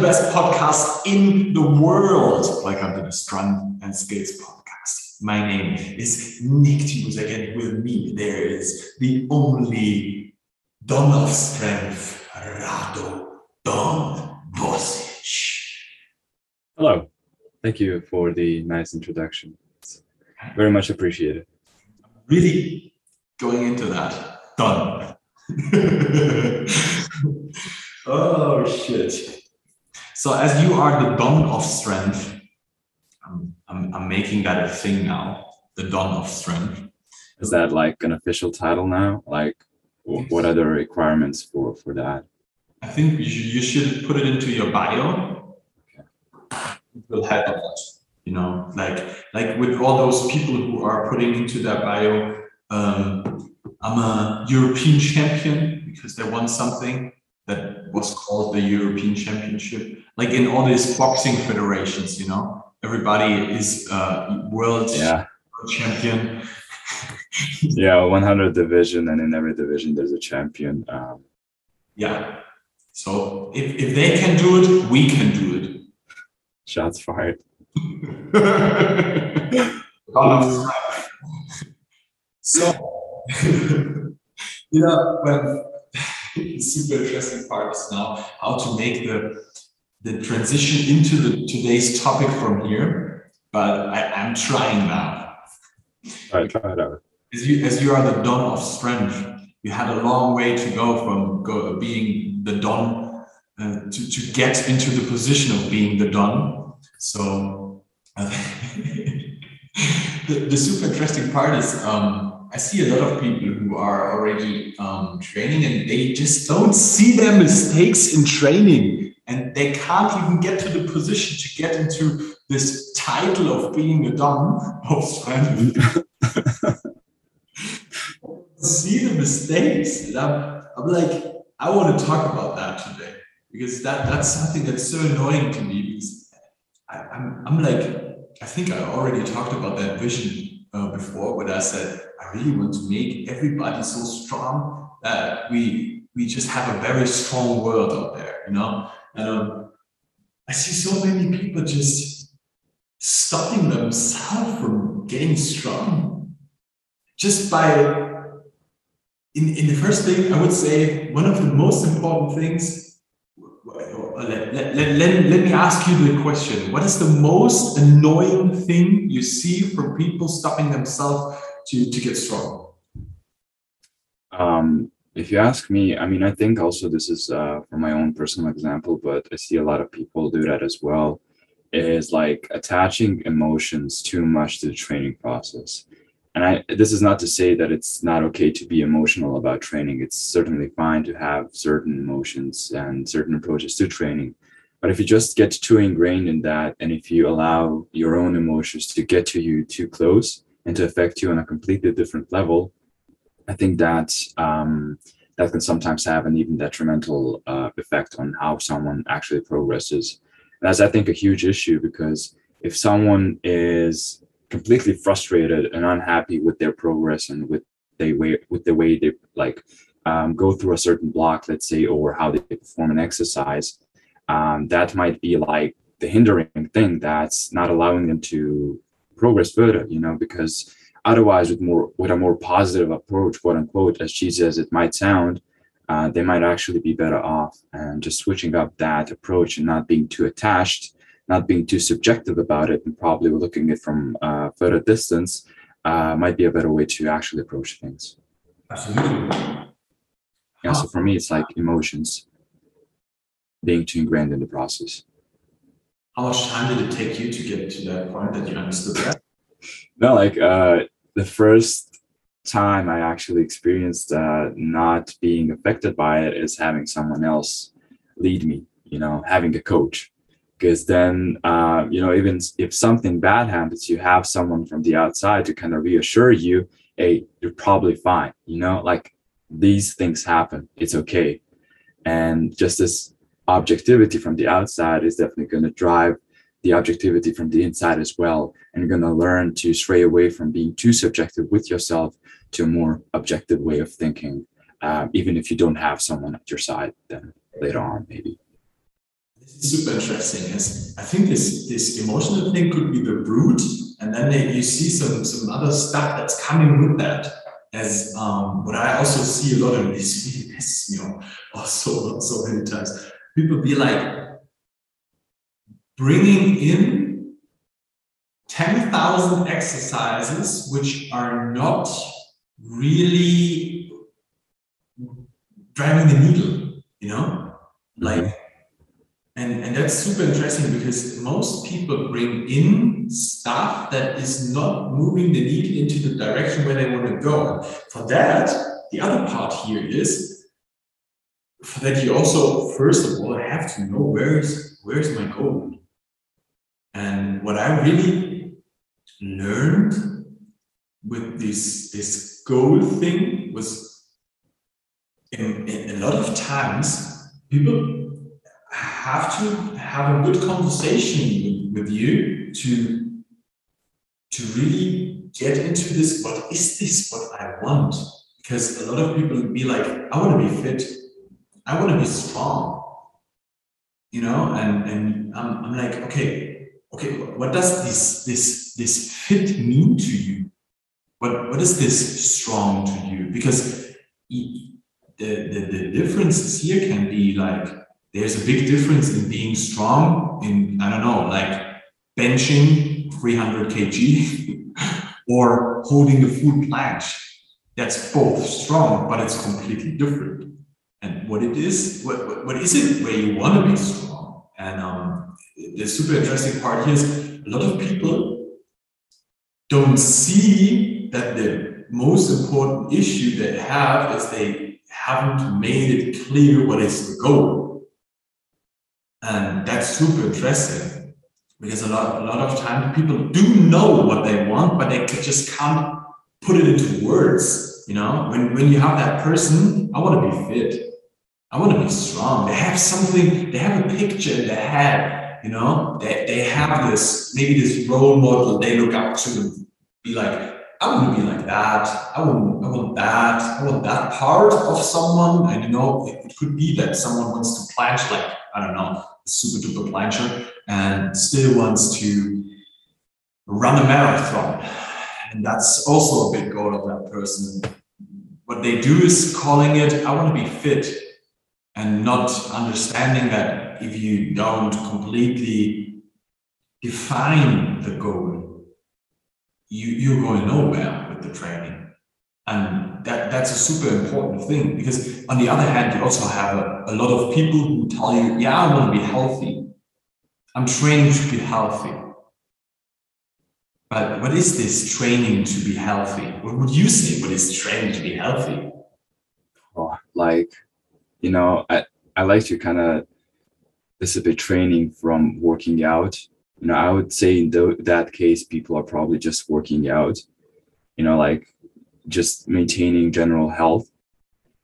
the best podcast in the world. Welcome to the Strong and Skills podcast. My name is Nick Tibusek, and with me there is the only Don of Strength, Rado Don Bosic. Hello. Thank you for the nice introduction. It's very much appreciated. Really going into that. Done. oh shit. So as you are the Don of Strength, I'm, I'm, I'm making that a thing now. The Don of Strength. Is that like an official title now? Like, what are the requirements for for that? I think you should, put it into your bio. Okay. It will help a lot. You know, like like with all those people who are putting into their bio, um, I'm a European champion because they won something that was called the European Championship. Like in all these boxing federations, you know, everybody is uh, world Yeah, champion. yeah, 100 division, and in every division there's a champion. Um, Yeah. So if, if they can do it, we can do it. shots fired. so, you know, when the super interesting part is now how to make the the transition into the today's topic from here. But I, I'm trying now. Right, try it out. As you as you are the don of strength, you had a long way to go from go, being the don uh, to to get into the position of being the don. So uh, the, the super interesting part is um, I see a lot of people who are already um, training and they just don't see their mistakes in training and they can't even get to the position to get into this title of being a don of strength. see the mistakes and I'm, I'm like I want to talk about that today because that that's something that's so annoying to me because I, I'm, I'm like I think I already talked about that vision uh, before when I said I really want to make everybody so strong that we we just have a very strong world out there, you know. And um, I see so many people just stopping themselves from getting strong just by. In, in the first thing, I would say one of the most important things let, let, let, let, let me ask you the question what is the most annoying thing you see from people stopping themselves to, to get strong Um, if you ask me, I mean, I think also this is uh, from my own personal example, but I see a lot of people do that as well. Is like attaching emotions too much to the training process. And I, this is not to say that it's not okay to be emotional about training. It's certainly fine to have certain emotions and certain approaches to training. But if you just get too ingrained in that, and if you allow your own emotions to get to you too close and to affect you on a completely different level, I think that um, that can sometimes have an even detrimental uh, effect on how someone actually progresses. And that's, I think, a huge issue because if someone is completely frustrated and unhappy with their progress and with they way with the way they like um, go through a certain block, let's say, or how they perform an exercise, um, that might be like the hindering thing that's not allowing them to progress further. You know, because otherwise with more with a more positive approach quote unquote as cheesy as it might sound uh, they might actually be better off. And just switching up that approach and not being too attached not being too subjective about it and probably looking at it from a further distance uh, might be a better way to actually approach things. Absolutely. Yeah so for me it's like emotions being too ingrained in the process how much time did it take you to get to that point that you understood that? No like uh the first time i actually experienced uh not being affected by it is having someone else lead me you know having a coach. Because then uh you know even if something bad happens you have someone from the outside to kind of reassure you hey you're probably fine you know? Like these things happen. It's okay. And just this objectivity from the outside is definitely going to drive the objectivity from the inside as well and you're going to learn to stray away from being too subjective with yourself to a more objective way of thinking um, even if you don't have someone at your side then later on maybe super interesting is I think this this emotional thing could be the root, and then they, you see some some other stuff that's coming with that. As um, what I also see a lot of this me off also so many times. People be like bringing in ten thousand exercises which are not really driving the needle, you know, like and, and that's super interesting because most people bring in stuff that is not moving the needle into the direction where they want to go. For that, the other part here is that you also first of all have to know where's where's my goal. And what I really learned with this this goal thing was in, in a lot of times people have to have a good conversation with, with you to to really get into this what is this what i want because a lot of people be like i want to be fit i want to be strong you know and and I'm, I'm like okay okay what does this this this fit mean to you what what is this strong to you because the, the, the differences here can be like there's a big difference in being strong in, I don't know, like benching 300 kg or holding a full planche. That's both strong, but it's completely different. And what it is, what, what, what is it where you want to be strong? And um, the super interesting part here is a lot of people don't see that the most important issue they have is they haven't made it clear what is the goal and that's super interesting because a lot, a lot of times people do know what they want, but they just can't put it into words. You know, when, when you have that person, I want to be fit. I want to be strong. They have something, they have a picture in their head, you know, they, they have this, maybe this role model they look up to, be like, I want to be like that. I want, I want that. I want that part of someone. And you know, it could be that someone wants to planche like, I don't know, super duper plancher and still wants to run a marathon. And that's also a big goal of that person. What they do is calling it, I want to be fit, and not understanding that if you don't completely define the goal, you, you're going nowhere with the training. And that, that's a super important thing because on the other hand, you also have a, a lot of people who tell you, yeah, I want to be healthy. I'm training to be healthy. But what is this training to be healthy? What would you say? What is training to be healthy? Oh, like, you know, I, I like to kind of this is a bit training from working out. You know, I would say in th- that case, people are probably just working out. You know, like just maintaining general health.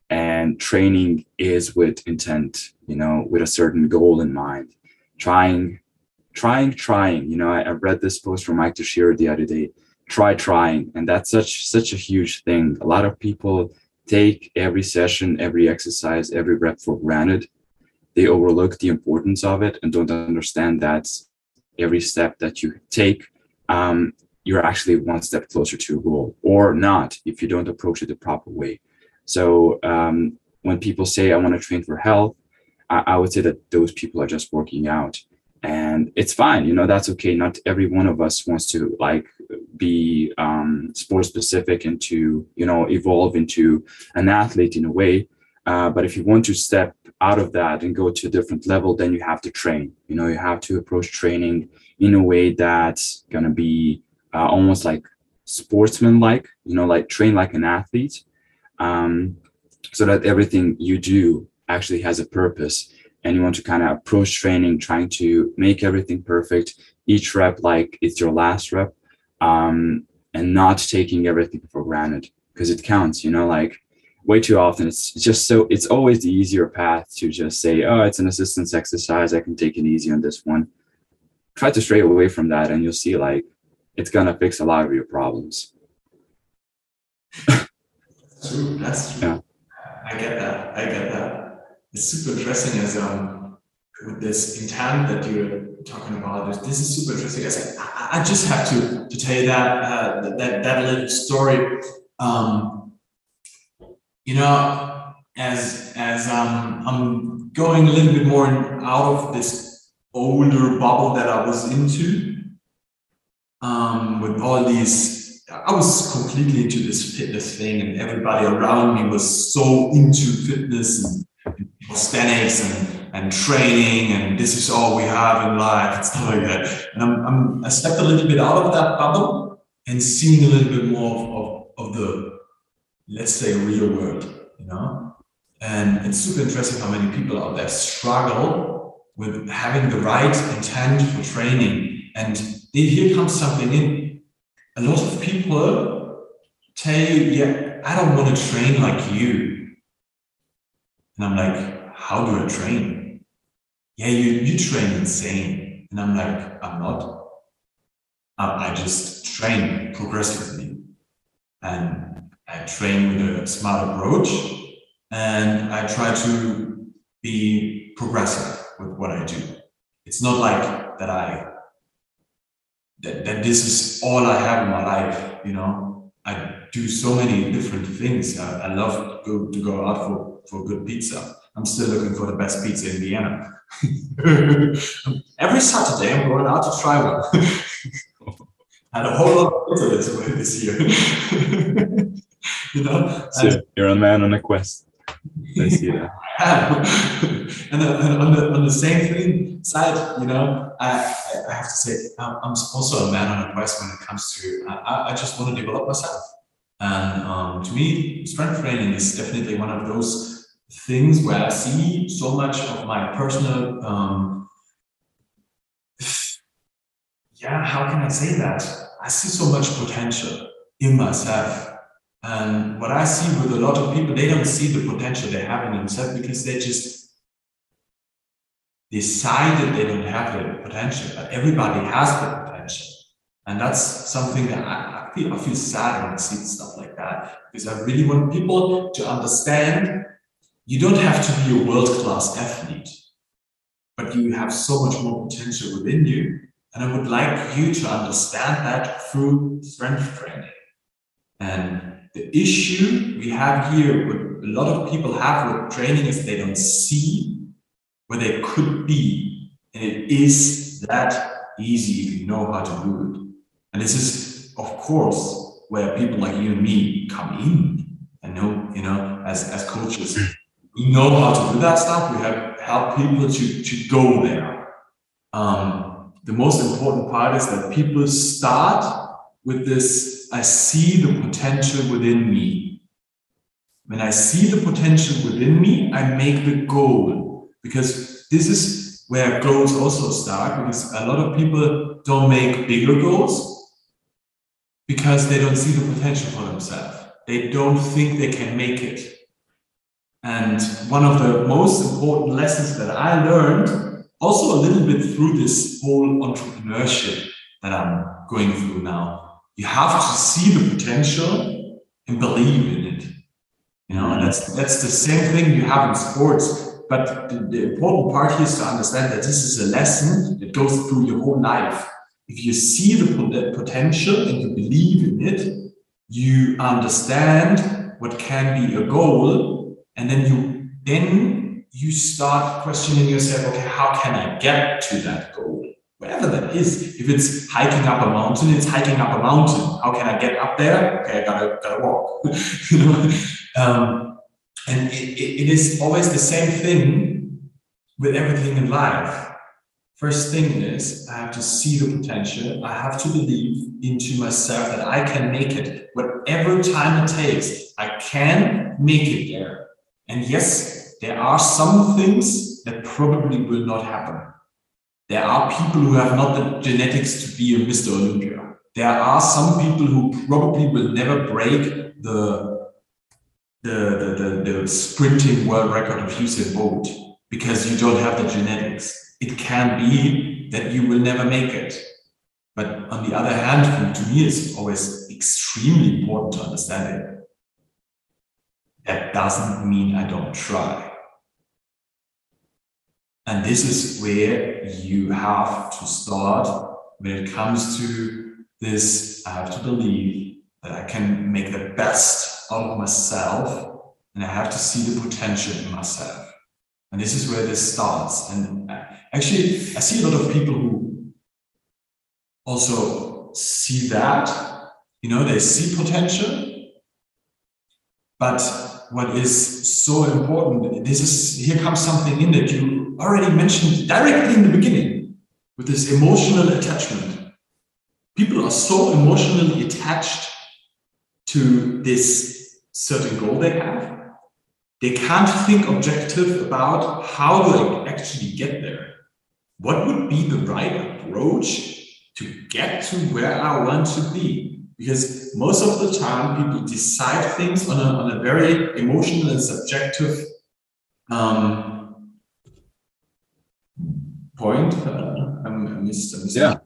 And training is with intent you know with a certain goal in mind. Trying trying trying. You know I, I read this post from mike Tuchscherer the other day. Try trying. And that's such such a huge thing. A lot of people take every session every exercise every rep for granted they overlook the importance of it and don't understand that every step that you take um, you're actually one step closer to a goal or not if you don't approach it the proper way. So um, when people say, I want to train for health, I, I, would say that those people are just working out. And it's fine, you know, that's okay. Not every one of us wants to like be um, sport specific and to, you know, evolve into an athlete in a way. Uh, but if you want to step out of that and go to a different level, then you have to train. You know, you have to approach training in a way that's going to be uh, almost like sportsman like you know like train like an athlete um, so that everything you do actually has a purpose and you want to kind of approach training trying to make everything perfect each rep like it's your last rep um, and not taking everything for granted because it counts you know like way too often it's just so it's always the easier path to just say oh it's an assistance exercise i can take it easy on this one try to stray away from that and you'll see like it's to fix a lot of your problems. That's true. That's true. Yeah. I get that. I get that. It's super interesting as um this intent that you're talking about, this, is super interesting. I, said, I just have to to tell you that uh, that that little story. Um, you know, as as um, I'm going a little bit more out of this older bubble that I was into, um, with all these, I was completely into this fitness thing, and everybody around me was so into fitness and calisthenics and and training and this is all we have in life and stuff like that. And I'm, I'm I stepped a little bit out of that bubble and seeing a little bit more of, of, of the let's say real world, you know. And it's super interesting how many people out there struggle with having the right intent for training. And here comes something in. A lot of people tell you, yeah, I don't want to train like you. And I'm like, how do I train? Yeah, you, you train insane. And I'm like, I'm not. I, I just train progressively. And I train with a smart approach. And I try to be progressive with what I do. It's not like that I that, that this is all I have in my life, you know. I do so many different things. I, I love to go to go out for, for good pizza. I'm still looking for the best pizza in Vienna. Every Saturday, I'm going out to try one. and a whole lot of pizza this this year. you know, so and, you're a man on a quest. I see that. and, and on the on the same thing side, you know, I, I have to say I'm also a man on a quest when it comes to I, I just want to develop myself. And um, to me, strength training is definitely one of those things where I see so much of my personal, um, yeah, how can I say that? I see so much potential in myself. And what I see with a lot of people, they don't see the potential they have in themselves because they just decided they don't have the potential. But everybody has the potential. And that's something that I, I feel I feel sad when I see stuff like that. Because I really want people to understand you don't have to be a world class athlete, but you have so much more potential within you. And I would like you to understand that through strength training. And the issue we have here, what a lot of people have with training, is they don't see where they could be. And it is that easy if you know how to do it. And this is, of course, where people like you and me come in and know, you know, as, as coaches we know how to do that stuff. We have helped people to, to go there. Um, the most important part is that people start with this I see the potential within me. When I see the potential within me, I make the goal because this is where goals also start because a lot of people don't make bigger goals because they don't see the potential for themselves. They don't think they can make it. And one of the most important lessons that I learned, also a little bit through this whole entrepreneurship that I'm going through now, you have to see the potential and believe in it. You know, that's that's the same thing you have in sports. But the, the important part here is to understand that this is a lesson that goes through your whole life. If you see the potential and you believe in it, you understand what can be a goal and then you then you start questioning yourself okay how can i get to that goal? Whatever that is if it's hiking up a mountain it's hiking up a mountain. How can i get up there? Okay i gotta gotta walk. You know? Um, and it, it, it is always the same thing with everything in life. First thing is i have to see the potential. I have to believe into myself that i can make it. Whatever time it takes i can make it there and yes, there are some things that probably will not happen. There are people who have not the genetics to be a Mr. Olympia. There are some people who probably will never break the, the, the, the, the sprinting world record of Usain Bolt because you don't have the genetics. It can be that you will never make it. But on the other hand, to me, it's always extremely important to understand it that doesn't mean I don't try. And this is where you have to start when it comes to this. I have to believe that I can make the best out of myself and I have to see the potential in myself. And this is where this starts. And uh, actually, I see a lot of people who also see that, you know, they see potential. But what is so important, this is here comes something in that you already mentioned directly in the beginning with this emotional attachment. People are so emotionally attached to this certain goal they have they can't think objective about how do I actually get there. What would be the right approach to get to where I want to be? Because most of the time, people decide things on a, on a very emotional and subjective um, point. Uh, I missed, I missed yeah,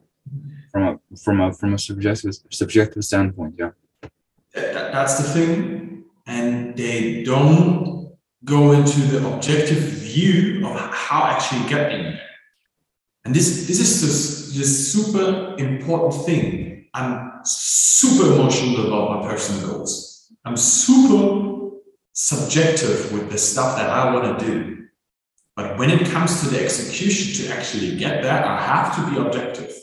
from a from a from a subjective subjective standpoint, yeah. That, that's the thing, and they don't go into the objective view of how actually getting there. And this, this is this, this super important thing. I'm super emotional about my personal goals. I'm super subjective with the stuff that I want to do. But when it comes to the execution to actually get there, I have to be objective.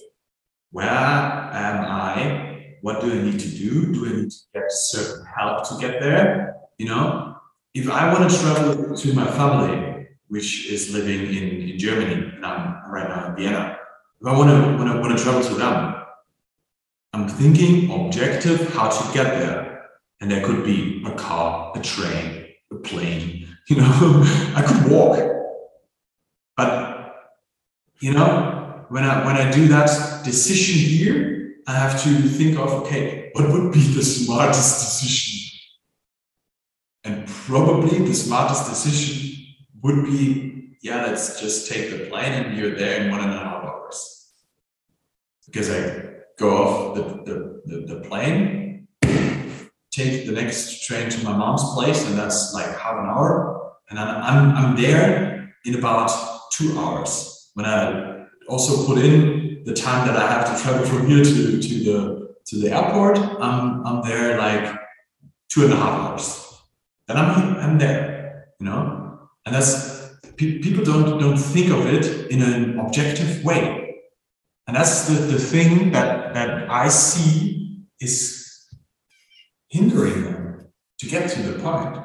Where am I? What do I need to do? Do I need to get certain help to get there? You know, if I want to travel to my family, which is living in, in Germany, and I'm right now in Vienna, if I want to, want to, want to travel to them, I'm thinking objective how to get there. And there could be a car, a train, a plane, you know, I could walk. But, you know, when I, when I do that decision here, I have to think of, okay, what would be the smartest decision? And probably the smartest decision would be, yeah, let's just take the plane and you're there in one and a half hours. Because I go off the, the, the, the plane, take the next train to my mom's place, and that's like half an hour. And I'm, I'm, I'm there in about two hours. When I also put in the time that I have to travel from here to, to the to the airport, I'm, I'm there like two and a half hours then I'm I'm there, you know, and that's pe- people don't don't think of it in an objective way, and that's the, the thing that that I see is hindering them to get to the point.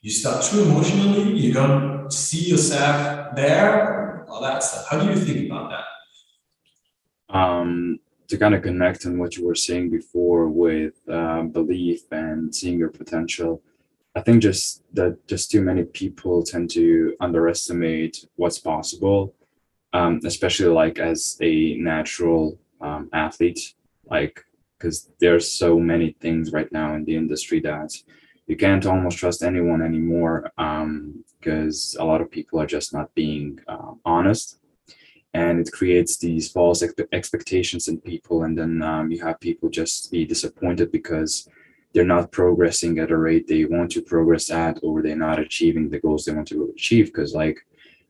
You start too emotionally, you don't see yourself there, all that stuff. How do you think about that? Um, to kind of connect on what you were saying before with uh, belief and seeing your potential I think just that just too many people tend to underestimate what's possible, um, especially like as a natural um, athlete, like because there's so many things right now in the industry that you can't almost trust anyone anymore because um, a lot of people are just not being uh, honest. And it creates these false expectations in people and then um, you have people just be disappointed because they're not progressing at a rate they want to progress at or they're not achieving the goals they want to achieve because like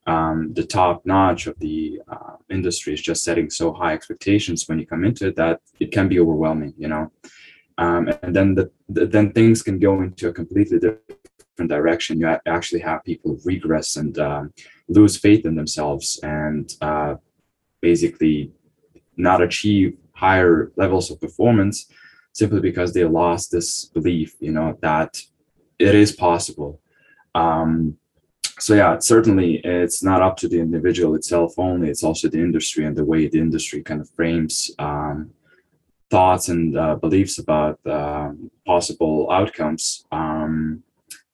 um, the top notch of the uh, industry is just setting so high expectations when you come into it that it can be overwhelming you know um, and then the, the, then things can go into a completely different direction you actually have people regress and um, lose faith in themselves and uh, basically not achieve higher levels of performance simply because they lost this belief, you know, that it is possible. Um, so yeah, certainly it's not up to the individual itself only. It's also the industry and the way the industry kind of frames um, thoughts and uh, beliefs about uh, possible outcomes. Um,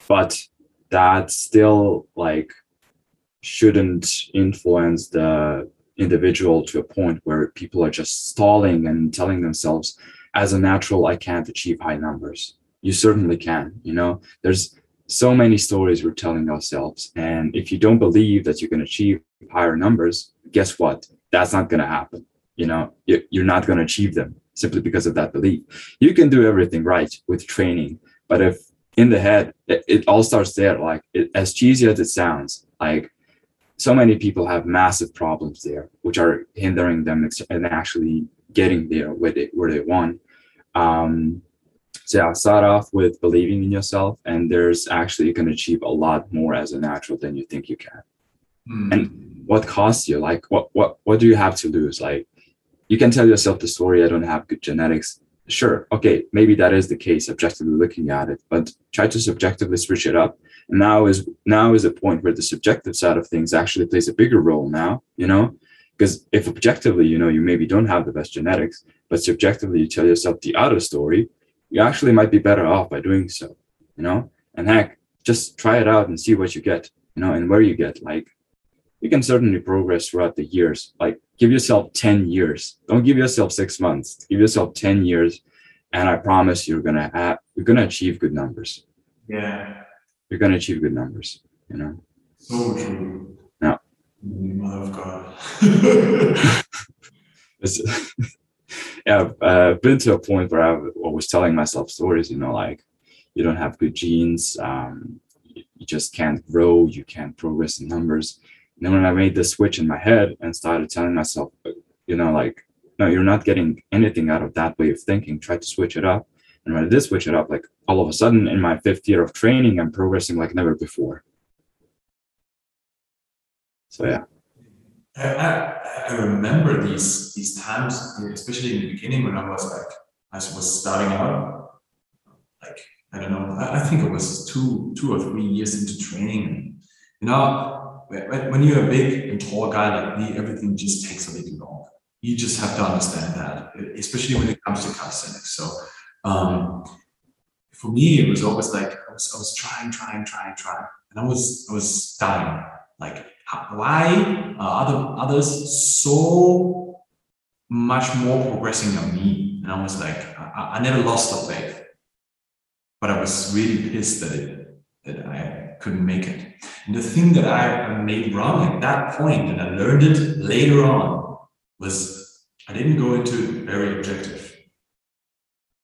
but that still like shouldn't influence the individual to a point where people are just stalling and telling themselves as a natural, I can't achieve high numbers. You certainly can. You know, there's so many stories we're telling ourselves. And if you don't believe that you can achieve higher numbers, guess what? That's not going to happen. You know, you're not going to achieve them simply because of that belief. You can do everything right with training, but if in the head, it, it all starts there, like it, as cheesy as it sounds, like so many people have massive problems there, which are hindering them and actually getting there where they where they want. Um, so yeah, start off with believing in yourself, and there's actually you can achieve a lot more as a natural than you think you can. Mm. And what costs you? Like what what what do you have to lose? Like you can tell yourself the story, I don't have good genetics. Sure, okay, maybe that is the case, objectively looking at it, but try to subjectively switch it up. And now is now is a point where the subjective side of things actually plays a bigger role now, you know? Because if objectively, you know, you maybe don't have the best genetics, but subjectively you tell yourself the other story, you actually might be better off by doing so, you know? And heck, just try it out and see what you get, you know, and where you get. Like, you can certainly progress throughout the years. Like, give yourself 10 years. Don't give yourself six months. Give yourself 10 years. And I promise you're gonna have you're gonna achieve good numbers. Yeah. You're gonna achieve good numbers, you know. So true. Yeah. Mm, Mother of God. yeah, I've uh, been to a point where I was telling myself stories, you know, like you don't have good genes, um, you just can't grow, you can't progress in numbers. And then when I made the switch in my head and started telling myself, you know, like, no, you're not getting anything out of that way of thinking, try to switch it up. And when I did switch it up, like all of a sudden in my fifth year of training, I'm progressing like never before. So yeah. I, I remember these these times, especially in the beginning when I was like I was starting out, like I don't know, I, I think it was two two or three years into training. You know, when, you're a big and tall guy like me, everything just takes a little long. You just have to understand that, especially when it comes to calisthenics. So um, for me, it was always like I was, I was trying, trying, trying, trying, and I was I was dying. Like why are uh, other others so much more progressing than me? And I was like, I, I never lost the faith, but I was really pissed that it, that I couldn't make it. And the thing that I made wrong at that point, and I learned it later on, was I didn't go into it very objective.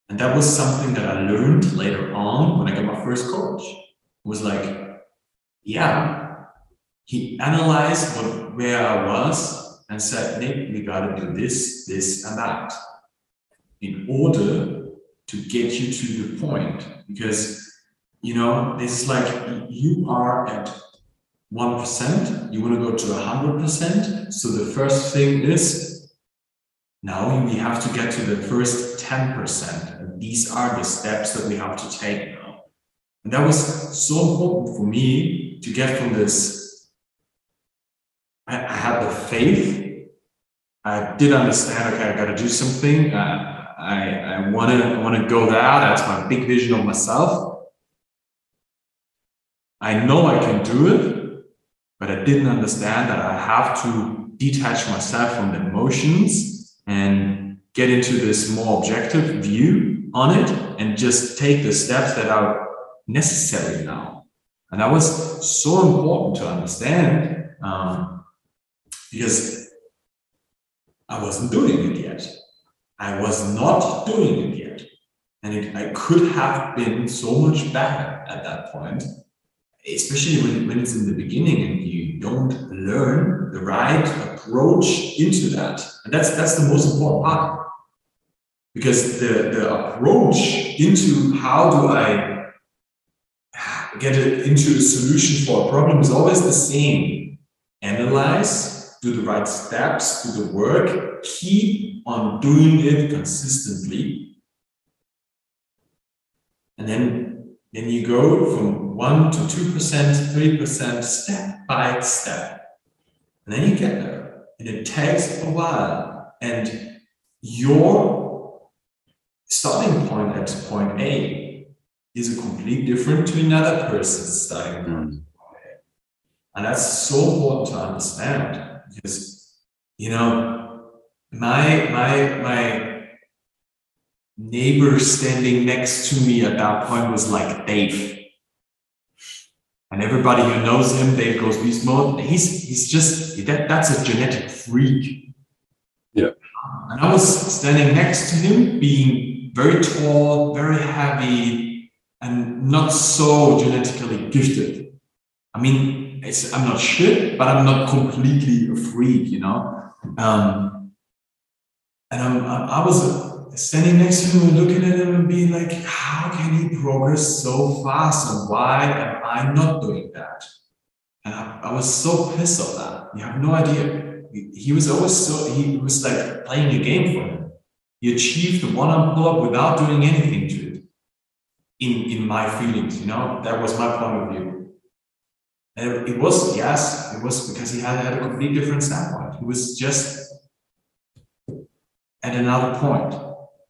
And that was something that I learned later on when I got my first coach. It was like, yeah, he analyzed what, where I was and said, Nick, we got to do this, this, and that in order to get you to the point. Because, you know, this is like you are at 1%, you want to go to 100%. So the first thing is now we have to get to the first 10%. And these are the steps that we have to take now. And that was so important for me to get from this I, I had the faith. I did understand. Okay, I got to do something. Uh, I I want to I want to go there. That's my big vision of myself. I know I can do it, but I didn't understand that I have to detach myself from the emotions and get into this more objective view on it and just take the steps that are necessary now. And that was so important to understand. Um, because I wasn't doing it yet. I was not doing it yet. And it, I could have been so much better at that point, especially when, when it's in the beginning and you don't learn the right approach into that. And that's that's the most important part. Because the, the approach into how do I get it into a solution for a problem is always the same. Analyze, do the right steps, do the work, keep on doing it consistently. And then, then you go from 1% to 2%, 3% step by step. And then you get there. And it takes a while. And your starting point at point A is a complete different to another person's starting point. Mm. And that's so important to understand because you know my my my neighbor standing next to me at that point was like Dave. And everybody who knows him, Dave goes beast mode. He's he's just that that's a genetic freak. Yeah. And I was standing next to him, being very tall, very heavy, and not so genetically gifted. I mean, mean, I'm not shit, but I'm not completely a freak, you know. Um, and I'm, I, I was standing next to him and looking at him and being like, how can he progress so fast, and why am I not doing that? And I, I was so pissed off that. You have no idea. He, was always so he was like playing a game for him. He achieved the one-arm pull-up without doing anything to it. In in my feelings, you know, that was my point of view. And it, was, yes, it was because he had, had a completely different standpoint. He was just at another point,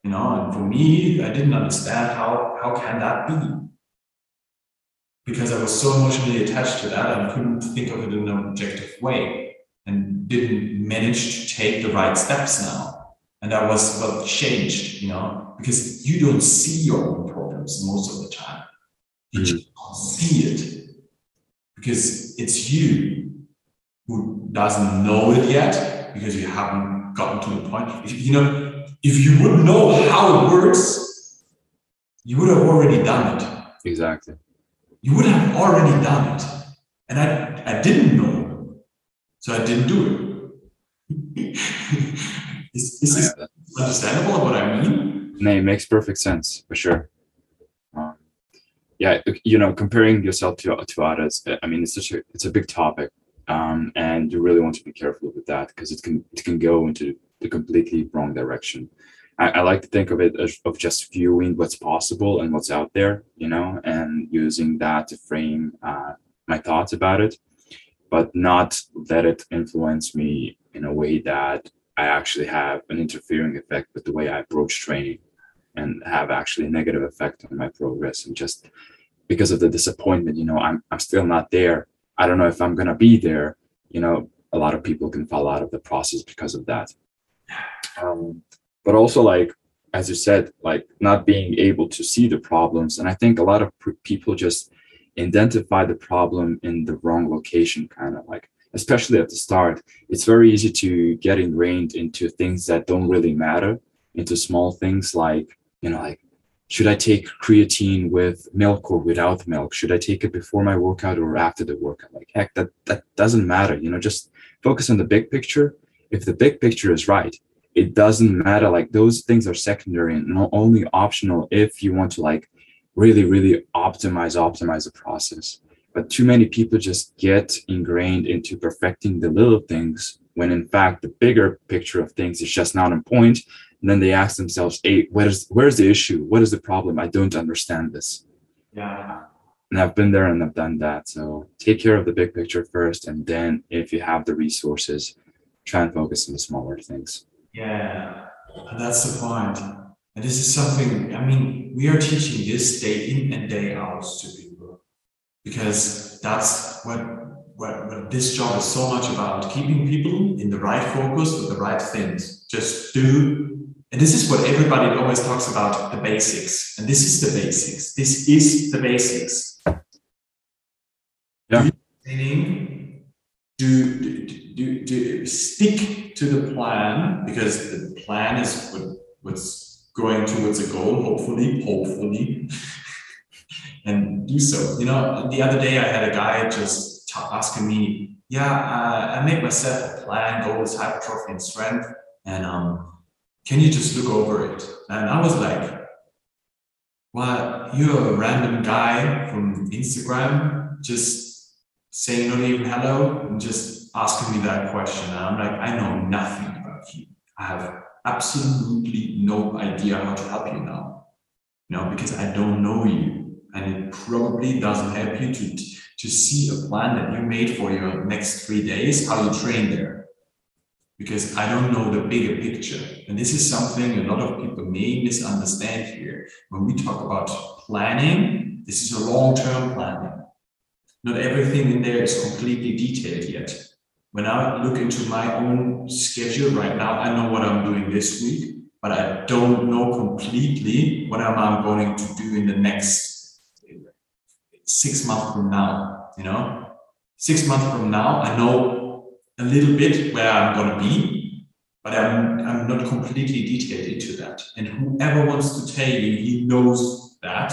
you know, and for me, I didn't understand how how can that be? Because I was so emotionally attached to that I couldn't think of it in an objective way and didn't manage to take the right steps now. And that was what changed, you know, because you don't see your own problems most of the time. You mm-hmm. just don't see it because it's you who doesn't know it yet because you haven't gotten to the point. If, you know, if you would know how it works, you would have already done it. Exactly. You would have already done it. And I, I didn't know, so I didn't do it. is, is this Yeah, understandable what I mean? No, it makes perfect sense for sure. Yeah, you know, comparing yourself to to others. I mean, it's such a it's a big topic, um, and you really want to be careful with that because it can it can go into the completely wrong direction. I, I like to think of it as of just viewing what's possible and what's out there, you know, and using that to frame uh, my thoughts about it, but not let it influence me in a way that I actually have an interfering effect with the way I approach training and have actually a negative effect on my progress and just because of the disappointment you know i'm, I'm still not there. I don't know if i'm going to be there. You know a lot of people can fall out of the process because of that. Um, but also like as you said like not being able to see the problems and i think a lot of pr- people just identify the problem in the wrong location kind of like especially at the start. It's very easy to get ingrained into things that don't really matter into small things like you know like should i take creatine with milk or without milk? Should i take it before my workout or after the workout? Like heck that that doesn't matter you know just focus on the big picture. If the big picture is right it doesn't matter. Like those things are secondary and only optional if you want to like really really optimize optimize the process. But too many people just get ingrained into perfecting the little things when in fact the bigger picture of things is just not on point and then they ask themselves hey where's where's the issue? What is the problem? I don't understand this. Yeah. and i've been there and i've done that. So take care of the big picture first and then if you have the resources try and focus on the smaller things. Yeah, and that's the. And this is something, I mean, we are teaching this day in and day out to people. Because that's what, what, what this job is so much about keeping people in the right focus with the right things. Just do, and this is what everybody always talks about the basics. And this is the basics. This is the basics. Yeah. Do do, do, do, do stick to the plan because the plan is what, what's going towards a goal, hopefully, hopefully, and do so. You know, the other day I had a guy just asking me, yeah, uh, I made myself a plan, goals, hypertrophy and strength, and um, can you just look over it? And I was like, well, you're a random guy from Instagram, just saying not even hello and just asking me that question. And I'm like, I know nothing about you. I have absolutely no idea how to help you now. You because I don't know you. And it probably doesn't help you to, to see a plan that you made for your next three days, how you train there. Because I don't know the bigger picture. And this is something a lot of people may misunderstand here. When we talk about planning, this is a long term planning not everything in there is completely detailed yet. When I look into my own schedule right now, I know what I'm doing this week, but I don't know completely what am I'm going to do in the next six months from now. You know, six months from now, I know a little bit where I'm going to be, but I'm, I'm not completely detailed into that. And whoever wants to tell you he knows that,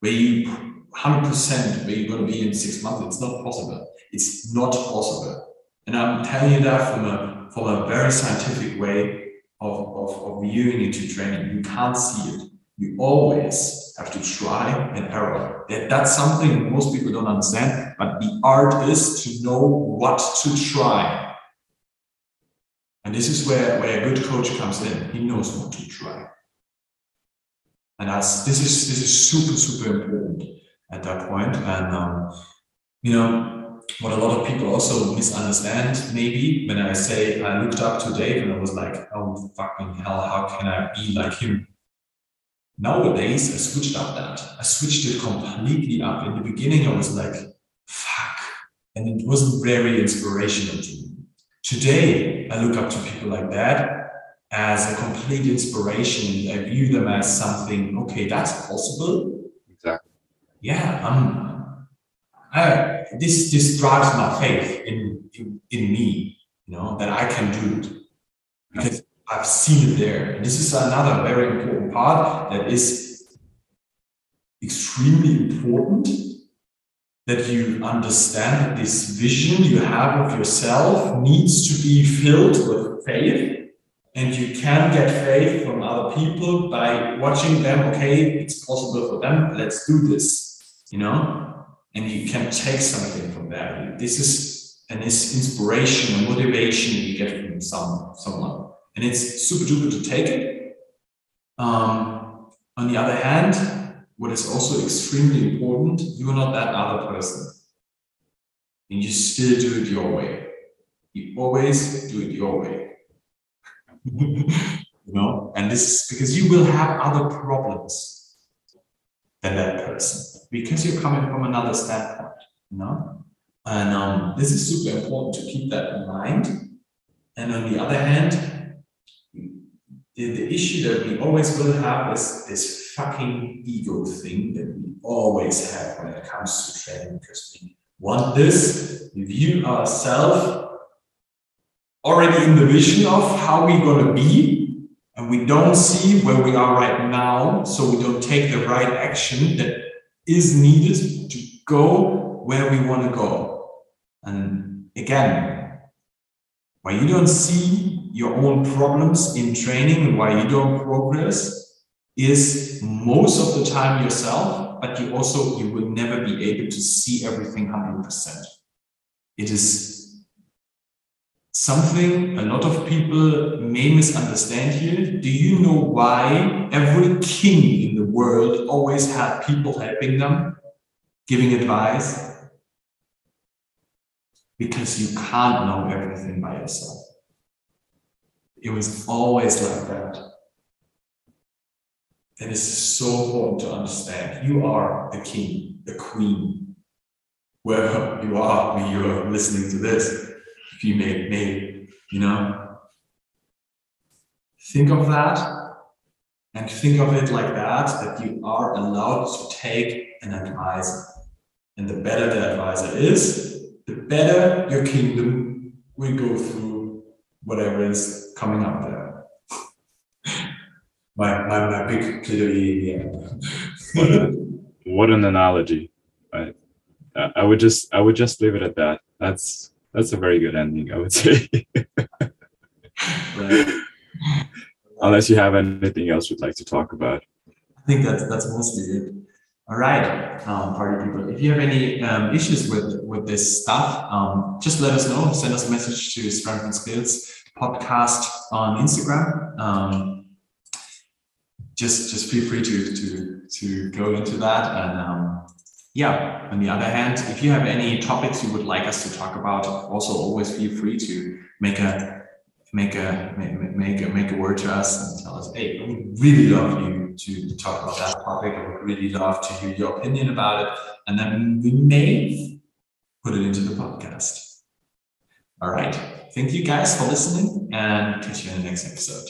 where you 100% where you're going to be in six months. It's not possible. It's not possible. And I'm telling you that from a, from a very scientific way of, of, of viewing into training. You can't see it. You always have to try and error. That, that's something most people don't understand, but the art is to know what to try. And this is where, where a good coach comes in. He knows what to try. And that's this is this is super, super important at that point. And um, you know, what a lot of people also misunderstand, maybe when I say I looked up to Dave and I was like, oh fucking hell, how can I be like him? Nowadays, I switched up that. I switched it completely up. In the beginning, I was like, fuck. And it wasn't very inspirational to me. Today, I look up to people like that as a complete inspiration. I view them as something, okay, that's possible. Exactly. Yeah, I'm, I, this, this drives my faith in, in, in me, you know, that I can do it. Because I've seen it there. And this is another very important part that is extremely important that you understand that this vision you have of yourself needs to be filled with faith. And you can get faith from other people by watching them. Okay, it's possible for them. Let's do this, you know? And you can take something from that. This is an inspiration, a motivation you get from some, someone and it's super duper to take it. Um, on the other hand, what is also extremely important, you are not that other person. And you still do it your way. You always do it your way. you know, and this is because you will have other problems than that person because you're coming from another standpoint, you know. And um, this is super important to keep that in mind. And on the other hand, the, the issue that we always will have is this fucking ego thing that we always have when it comes to training because we want this, we view ourselves already in the vision of how we're going to be, and we don't see where we are right now, so we don't take the right action that is needed to go where we want to go. And again, when you don't see your own problems in training why you don't progress is most of the time yourself, but you also you will never be able to see everything 100%. It is something a lot of people may misunderstand here. Do you know why every king in the world always had people helping them, giving advice? Because you can't know everything by yourself. It was always like that. And it's so important to understand. You are the king, the queen. Wherever you are when you're listening to this, if you may, may, you know, think of that and think of it like that, that you are allowed to take an advisor. And the better the advisor is, the better your kingdom will go through whatever is coming up there. my, my, my big plädoyer what, what an analogy. I, I would just I would just leave it at that. That's that's a very good ending, I would say. right. Unless you have anything else you'd like to talk about. I think that's that's mostly it. All right, um, party people. If you have any um, issues with with this stuff, um, just let us know. Send us a message to Strength and Skills podcast on Instagram. Um, just just feel free to to to go into that and um, yeah. On the other hand, if you have any topics you would like us to talk about, also always feel free to make a make a make a make a word to us and tell us, hey, we would really love you to talk about that topic. I would really love to hear your opinion about it, and then we may put it into the podcast. All right. Thank you guys for listening and catch you in the next episode.